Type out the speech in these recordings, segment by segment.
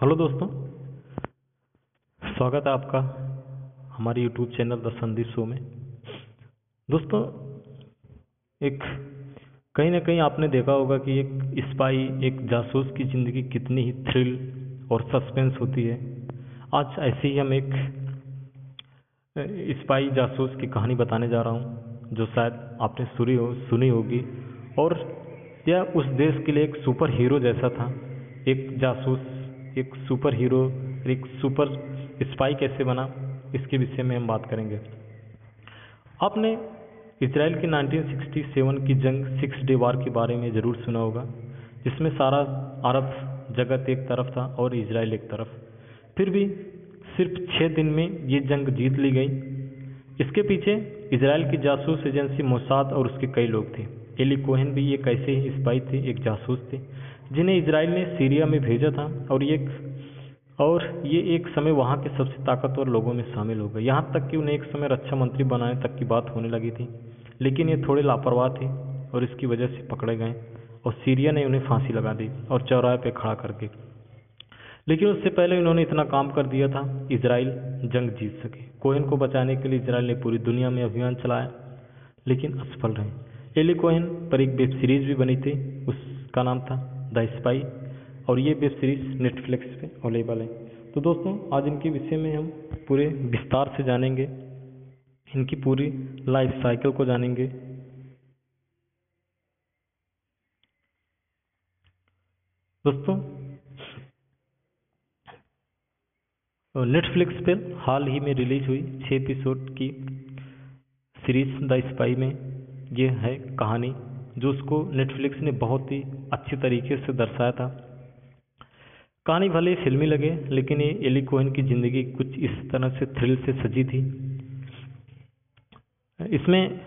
Hello दोस्तों, स्वागत है आपका हमारे YouTube channel the Sandeep show में। दोस्तों, एक कहीं ना कहीं आपने देखा होगा कि एक स्पाई एक जासूस की ज़िंदगी कितनी ही थ्रिल और सस्पेंस होती है। आज ऐसे ही हम एक स्पाई जासूस की कहानी बताने जा रहा हूँ, जो शायद आपने सुनी हो, सुनी होगी। और यह उस देश के लिए एक सुपर हीरो जैसा था, एक जासूस एक सुपर हीरो एक सुपर स्पाई कैसे बना, इसके विषय में हम बात करेंगे। आपने इसराइल की 1967 की जंग सिक्स डे वार के बारे में ज़रूर सुना होगा, जिसमें सारा अरब जगत एक तरफ़ था और इसराइल एक तरफ़। फिर भी सिर्फ़ छः दिन में ये जंग जीत ली गई। इसके पीछे इसराइल की जासूस एजेंसी मोसाद और उसके कई लोग थे। एली कोहन भी एक ऐसे ही स्पाई थे, एक जासूस थे। जिन्हें इसराइल ने सीरिया में भेजा था और ये और ये एक समय वहाँ के सबसे ताकतवर लोगों में शामिल हो गए। यहाँ तक कि उन्हें एक समय रक्षा मंत्री बनाने तक की बात होने लगी थी, लेकिन ये थोड़े लापरवाह थे और इसकी वजह से पकड़े गए और सीरिया ने उन्हें फांसी लगा दी और चौराहे पे खड़ा करके लेकिन उससे पहले उन्होंने इतना काम कर दिया था इसराइल जंग जीत सके। कोहन को बचाने के लिए इसराइल ने पूरी दुनिया में अभियान चलाया, लेकिन असफल रहे। एली कोहन पर एक वेब सीरीज़ भी बनी थी, उसका नाम था द स्पाई और ये वेब सीरीज़ नेटफ्लिक्स पे अवेलेबल है। तो दोस्तों, आज इनके विषय में हम पूरे विस्तार से जानेंगे। इनकी पूरी लाइफ साइकिल को जानेंगे। दोस्तों, नेटफ्लिक्स पे हाल ही में रिलीज़ हुई छः एपिसोड की सीरीज़ द स्पाई में। ये है कहानी। जो उसको नेटफ्लिक्स ने बहुत ही अच्छी तरीके से दर्शाया था। कहानी भले फिल्मी लगे, लेकिन ये एली कोहन की ज़िंदगी कुछ इस तरह से थ्रिल से सजी थी। इसमें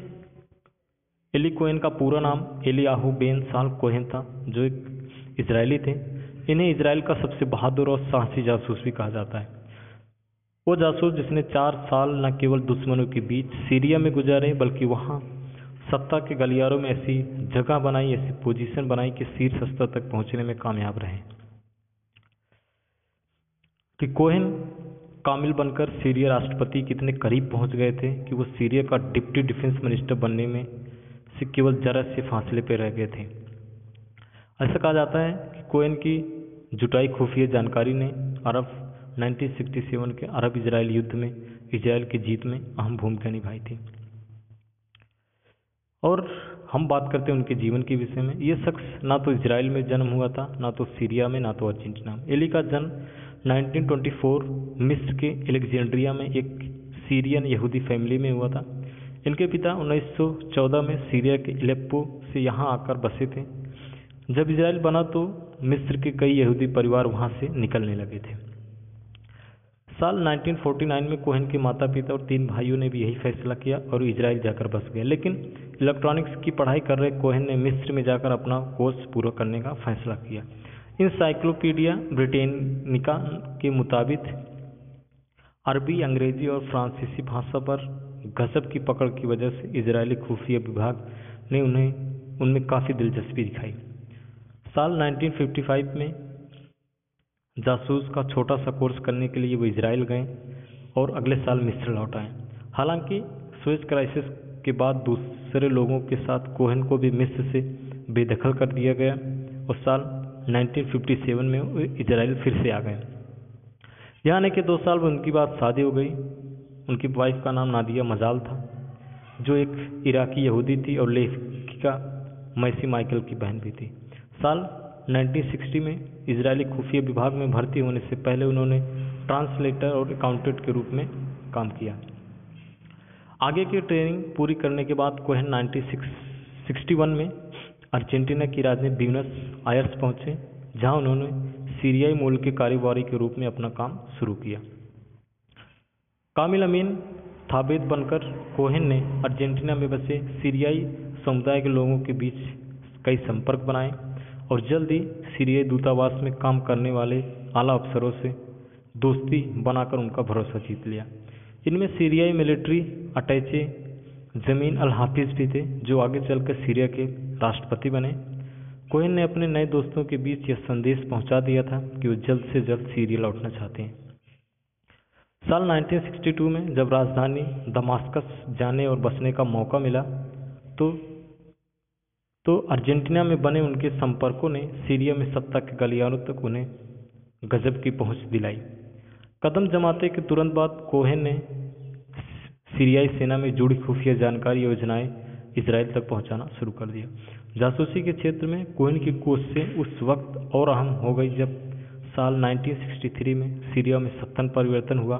एली कोहन का पूरा नाम एलियाहू बेन साल कोहन था, जो एक इजरायली थे। इन्हें इसराइल का सबसे बहादुर और साहसी जासूस भी कहा जाता है। वो जासूस जिसने चार साल न केवल दुश्मनों के बीच सीरिया में गुजारे, बल्कि वहाँ सत्ता के गलियारों में ऐसी जगह बनाई, ऐसी पोजीशन बनाई कि शीर्ष स्तर तक पहुँचने में कामयाब रहे। कि कोहन कामिल बनकर सीरिया राष्ट्रपति कितने करीब पहुँच गए थे कि वो सीरिया का डिप्टी डिफेंस मिनिस्टर बनने में से केवल जरा से फासले पर रह गए थे। ऐसा कहा जाता है कि कोहन की जुटाई खुफिया जानकारी ने अरब 1967 के अरब इजराइल युद्ध में, इजराइल की जीत में अहम भूमिका निभाई थी। और हम बात करते हैं उनके जीवन के विषय में। ये शख्स ना तो इसराइल में जन्म हुआ था, ना तो सीरिया में, ना तो अर्जेंटीना में। एली का जन्म 1924 मिस्र के एलेक्जेंड्रिया में एक सीरियन यहूदी फैमिली में हुआ था। इनके पिता 1914 में सीरिया के इलेप्पो से यहाँ आकर बसे थे। जब इसराइल बना तो मिस्र के कई यहूदी परिवार वहाँ से निकलने लगे थे। साल 1949 में कोहन के माता पिता और तीन भाइयों ने भी यही फैसला किया और इसराइल जाकर बस गए। लेकिन इलेक्ट्रॉनिक्स की पढ़ाई कर रहे कोहन ने मिस्र में जाकर अपना कोर्स पूरा करने का फैसला किया। इंसाइक्लोपीडिया ब्रिटेनिका के मुताबिक अरबी, अंग्रेज़ी और फ्रांसीसी भाषा पर गजब की पकड़ की वजह से इजरायली खुफिया विभाग ने उन्हें, उनमें काफ़ी दिलचस्पी दिखाई। साल 1955 में जासूस का छोटा सा कोर्स करने के लिए वो इसराइल गए और अगले साल मिस्र लौट आए। हालाँकि स्वेज क्राइसिस के बाद दूसरे लोगों के साथ कोहन को भी मिस्र से बेदखल कर दिया गया और साल 1957 में वो इसराइल फिर से आ गए। यहाँ आने के दो साल में उनकी बात शादी हो गई। उनकी वाइफ का नाम नादिया मजाल था, जो एक इराकी यहूदी थी और लेखिका मैसी माइकल की बहन भी थी। साल 1960 में इजरायली खुफिया विभाग में भर्ती होने से पहले उन्होंने ट्रांसलेटर और अकाउंटेंट के रूप में काम किया। आगे की ट्रेनिंग पूरी करने के बाद कोहन 1961 में अर्जेंटीना की राजधानी ब्यूनस आयर्स पहुँचे, जहाँ उन्होंने सीरियाई मूल के कारोबारी के रूप में अपना काम शुरू किया। कामिल अमीन थाबेद बनकर कोहेन ने अर्जेंटीना में बसे सीरियाई समुदाय के लोगों के बीच कई संपर्क बनाए। और जल्द ही सीरियाई दूतावास में काम करने वाले आला अफसरों से दोस्ती बनाकर उनका भरोसा जीत लिया। इनमें सीरियाई मिलिट्री, अटैचे, ज़मीन अल हाफिज भी थे, जो आगे चलकर सीरिया के राष्ट्रपति बने। कोहेन ने अपने नए दोस्तों के बीच यह संदेश पहुँचा दिया था कि वो जल्द से जल्द सीरिया लौटना चाहते हैं। साल 1962 में जब राजधानी दमास्कस जाने और बसने का मौका मिला तो तो अर्जेंटीना में बने उनके संपर्कों ने सीरिया में सत्ता के गलियारों तक उन्हें गजब की पहुँच दिलाई। कदम जमाते के तुरंत बाद कोहेन ने सीरियाई सेना में जुड़ी खुफिया जानकारी योजनाएँ इसराइल तक पहुंचाना शुरू कर दिया। जासूसी के क्षेत्र में कोहेन की कोशिशें उस वक्त और अहम हो गई जब साल 1963 में सीरिया में सत्तन परिवर्तन हुआ।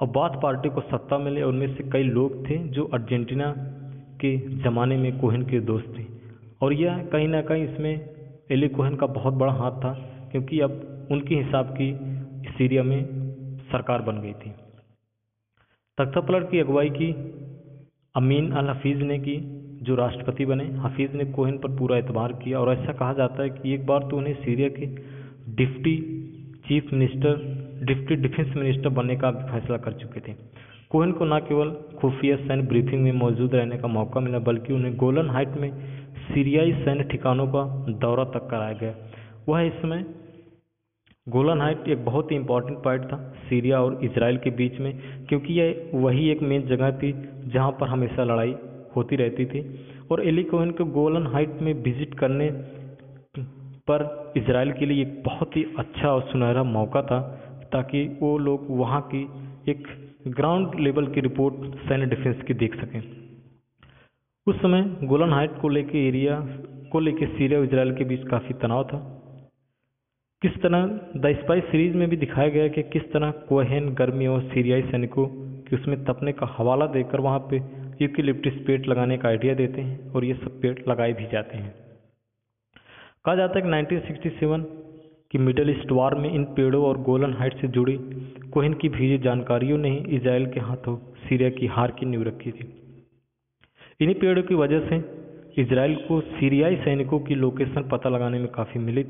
और बाथ पार्टी को सत्ता मिले उनमें से कई लोग थे जो अर्जेंटीना के ज़माने में कोहन के दोस्त थे। और यह कहीं ना कहीं इसमें एली कोहन का बहुत बड़ा हाथ था, क्योंकि अब उनके हिसाब की सीरिया में सरकार बन गई थी। तख्ता पलट की अगुवाई की अमीन अल हफीज़ ने की, जो राष्ट्रपति बने। हफीज़ ने कोहन पर पूरा एतबार किया और ऐसा कहा जाता है कि एक बार तो उन्हें सीरिया के deputy chief minister, deputy defence minister बनने का फैसला कर चुके थे। कोहन को न केवल खुफिया सैन्य ब्रीफिंग में मौजूद रहने का मौका मिला, बल्कि उन्हें गोलन हाइट में सीरियाई सैन्य ठिकानों का दौरा तक कराया गया। वह इस समय गोलन हाइट एक बहुत ही इंपॉर्टेंट पॉइंट था, सीरिया और इसराइल के बीच में, क्योंकि यह वही एक मेन जगह थी जहाँ पर हमेशा लड़ाई होती रहती थी। और एली कोहन को गोलन हाइट में विज़िट करने पर इसराइल के लिए एक बहुत ही अच्छा और सुनहरा मौका था, ताकि वो लोग वहाँ की एक ग्राउंड लेवल की रिपोर्ट सैन्य डिफेंस की देख सकें। उस समय गोलन हाइट को लेके एरिया को लेके सीरिया और इसराइल के बीच काफ़ी तनाव था। किस तरह द स्पाइस सीरीज़ में भी दिखाया गया कि किस तरह कोहेन गर्मी और सीरियाई सैनिकों की उसमें तपने का हवाला देकर वहाँ पे यूकिलिप्टिस पेड़ लगाने का आइडिया देते हैं और ये सब पेड़ लगाए भी जाते हैं। कहा जाता है कि 1967 की मिडल ईस्ट वार में इन पेड़ों और गोलन हाइट से जुड़ी कोहिन की भेजी जानकारियों ने ही इसराइल के हाथों सीरिया की हार की नींव रखी थी। इन्हीं पेड़ों की वजह से इसराइल को सीरियाई सैनिकों की लोकेशन पता लगाने में काफ़ी मिली,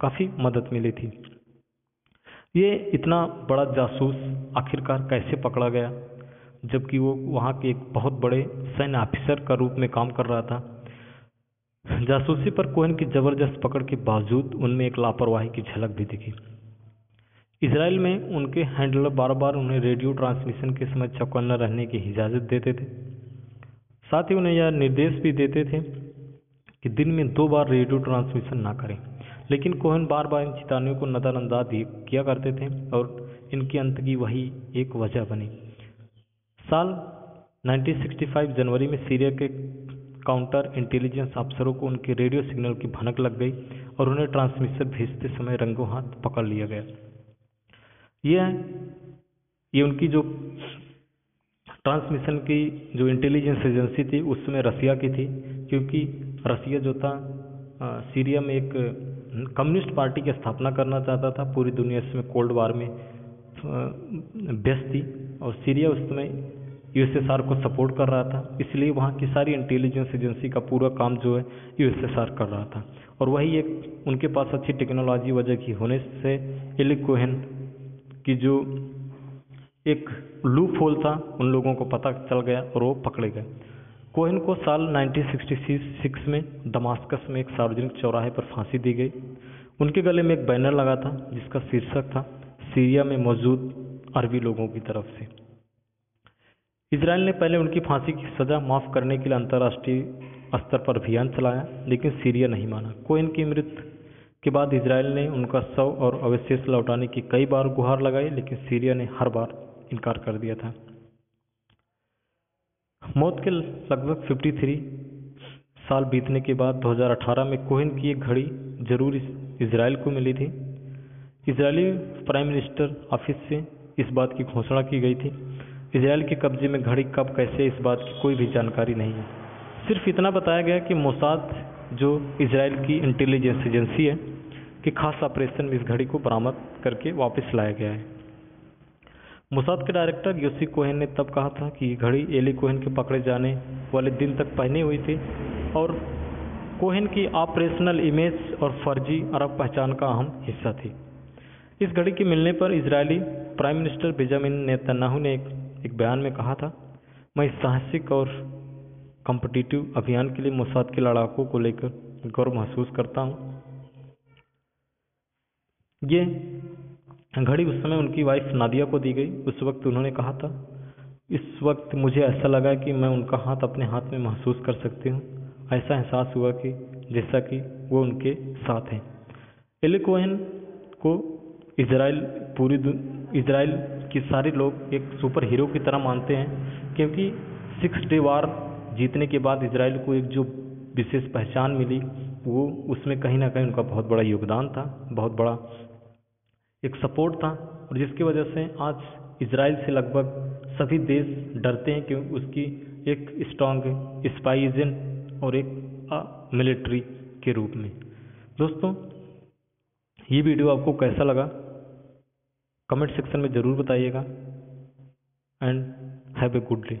काफ़ी मदद मिली थी। ये इतना बड़ा जासूस आखिरकार कैसे पकड़ा गया, जबकि वो वहाँ के एक बहुत बड़े सैन्य ऑफिसर का रूप में काम कर रहा था? जासूसी पर कोहन की ज़बरदस्त पकड़ के बावजूद उनमें एक लापरवाही की झलक भी दिखी। इसराइल में उनके हैंडलर बार बार उन्हें रेडियो ट्रांसमिशन के समय चौकन्ना रहने की इजाज़त देते थे। साथ ही उन्हें यह निर्देश भी देते थे कि दिन में दो बार रेडियो ट्रांसमिशन ना करें। लेकिन कोहन बार बार इन चेतावनियों को नज़रअंदाज किया करते थे और इनकी अंत की वही एक वजह बनी। साल 1965 जनवरी में सीरिया के काउंटर इंटेलिजेंस अफसरों को उनके रेडियो सिग्नल की भनक लग गई और उन्हें ट्रांसमिशन भेजते समय रंगों हाथ पकड़ लिया गया। यह ये उनकी जो ट्रांसमिशन की जो इंटेलिजेंस एजेंसी थी उस समय रसिया की थी क्योंकि रसिया जो था आ, सीरिया में एक कम्युनिस्ट पार्टी की स्थापना करना चाहता था पूरी दुनिया इसमें कोल्ड वार में व्यस्त थी और सीरिया उस समय यूएसएसआर को सपोर्ट कर रहा था। इसलिए वहाँ की सारी इंटेलिजेंस एजेंसी का पूरा काम जो है यूएसएसआर कर रहा था। और वही एक उनके पास अच्छी टेक्नोलॉजी वजह की होने से एलिक कोहन की जो एक लूप होल था, उन लोगों को पता चल गया और वो पकड़े गए। कोहन को साल 1966 में दमास्कस में एक सार्वजनिक चौराहे पर फांसी दी गई। उनके गले में एक बैनर लगा था, जिसका शीर्षक था, सीरिया में मौजूद अरबी लोगों की तरफ़ से। इसराइल ने पहले उनकी फांसी की सज़ा माफ़ करने के लिए अंतर्राष्ट्रीय स्तर पर अभियान चलाया, लेकिन सीरिया नहीं माना। कोइन की मृत्यु के बाद इसराइल ने उनका शव और अवशेष लौटाने की कई बार गुहार लगाई, लेकिन सीरिया ने हर बार इनकार कर दिया था। मौत के लगभग 53 साल बीतने के बाद 2018 में कोहिन की एक घड़ी ज़रूर इसराइल को मिली थी। इसराइली प्राइम मिनिस्टर ऑफ़िस से इस बात की घोषणा की गई थी इसराइल के कब्जे में घड़ी कब कैसे इस बात की कोई भी जानकारी नहीं है। सिर्फ़ इतना बताया गया कि मोसाद जो इसराइल की इंटेलिजेंस एजेंसी है कि खास ऑपरेशन में इस घड़ी को बरामद करके वापस लाया गया है। मोसाद के डायरेक्टर योसी कोहेन ने तब कहा था कि घड़ी एली कोहेन के पकड़े जाने वाले दिन तक पहनी हुई थी और कोहेन की ऑपरेशनल इमेज और फर्जी अरब पहचान का अहम हिस्सा थी। इस घड़ी के मिलने पर Israeli prime minister Benjamin Netanyahu ने एक, एक बयान में कहा था, मैं साहसिक और कॉम्पिटिटिव अभियान के लिए मोसाद के लड़ाकों को लेकर गौरव महसूस करता हूँ। ये घड़ी उस समय उनकी वाइफ नादिया को दी गई। उस वक्त उन्होंने कहा था, इस वक्त मुझे ऐसा लगा कि मैं उनका हाथ अपने हाथ में महसूस कर सकती हूँ। ऐसा एहसास हुआ कि, जैसा कि वो उनके साथ हैं। एली कोहेन को इसराइल पूरी इसराइल के सारे लोग एक सुपर हीरो की तरह मानते हैं, क्योंकि सिक्स डे वार जीतने के बाद इसराइल को एक जो विशेष पहचान मिली, वो उसमें कहीं ना कहीं उनका बहुत बड़ा योगदान था, बहुत बड़ा एक सपोर्ट था, और जिसकी वजह से आज इसराइल से लगभग सभी देश डरते हैं क्योंकि उसकी एक स्ट्रांग स्पाई एजेंट और एक मिलिट्री के रूप में। दोस्तों, ये वीडियो आपको कैसा लगा? कमेंट सेक्शन में ज़रूर बताइएगा and have a good day.